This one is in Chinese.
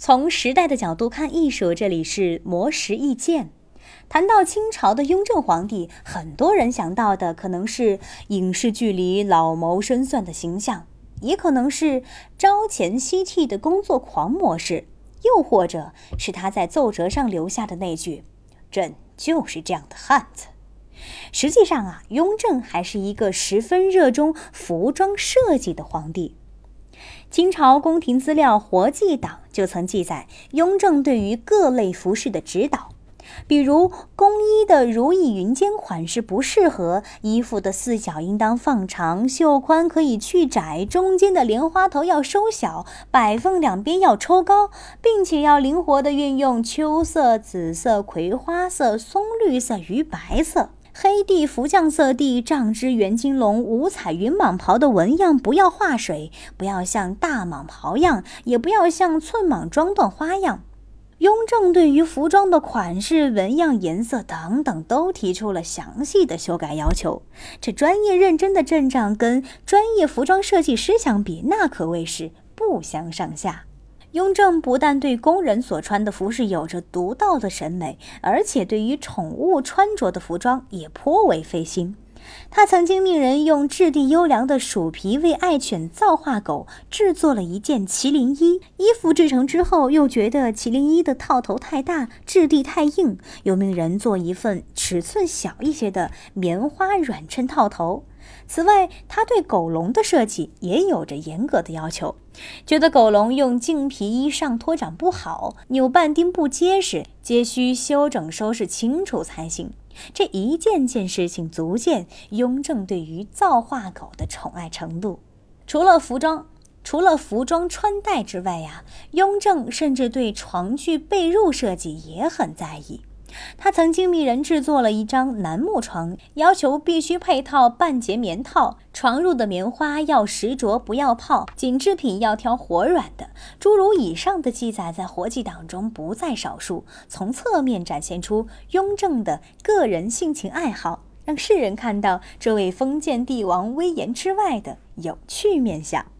从时代的角度看艺术，这里是魔石意见。谈到清朝的雍正皇帝，很多人想到的可能是影视剧里老谋深算的形象，也可能是朝前夕替的工作狂模式，又或者是他在奏折上留下的那句：“朕就是这样的汉子。”实际上啊，雍正还是一个十分热衷服装设计的皇帝。清朝宫廷资料活记档就曾记载雍正对于各类服饰的指导，比如宫衣的如意云肩款式不适合，衣服的四角应当放长，袖宽可以去窄，中间的莲花头要收小，摆缝两边要抽高，并且要灵活地运用秋色、紫色、葵花色、松绿色与白色。黑地浮降色地丈之元金龙五彩云蟒袍的纹样不要画水，不要像大蟒袍样，也不要像寸蟒装缎花样。雍正对于服装的款式、纹样、颜色等等，都提出了详细的修改要求。这专业认真的阵仗，跟专业服装设计师相比，那可谓是不相上下。雍正不但对工人所穿的服饰有着独到的审美，而且对于宠物穿着的服装也颇为费心。他曾经命人用质地优良的鼠皮为爱犬造化狗制作了一件麒麟衣。衣服制成之后，又觉得麒麟衣的套头太大，质地太硬，又命人做一份尺寸小一些的棉花软衬套头。此外，他对狗笼的设计也有着严格的要求，觉得狗笼用净皮衣上托掌不好，扭半钉不结实，皆需修整收拾清楚才行。这一件件事情，足见雍正对于造化狗的宠爱程度。除了服装，除了服装穿戴之外呀，雍正甚至对床具被褥设计也很在意。他曾经命人制作了一张楠木床，要求必须配套半截棉套，床褥的棉花要实着不要泡，紧制品要挑活软的。诸如以上的记载在活计档中不在少数，从侧面展现出雍正的个人性情爱好，让世人看到这位封建帝王威严之外的有趣面相。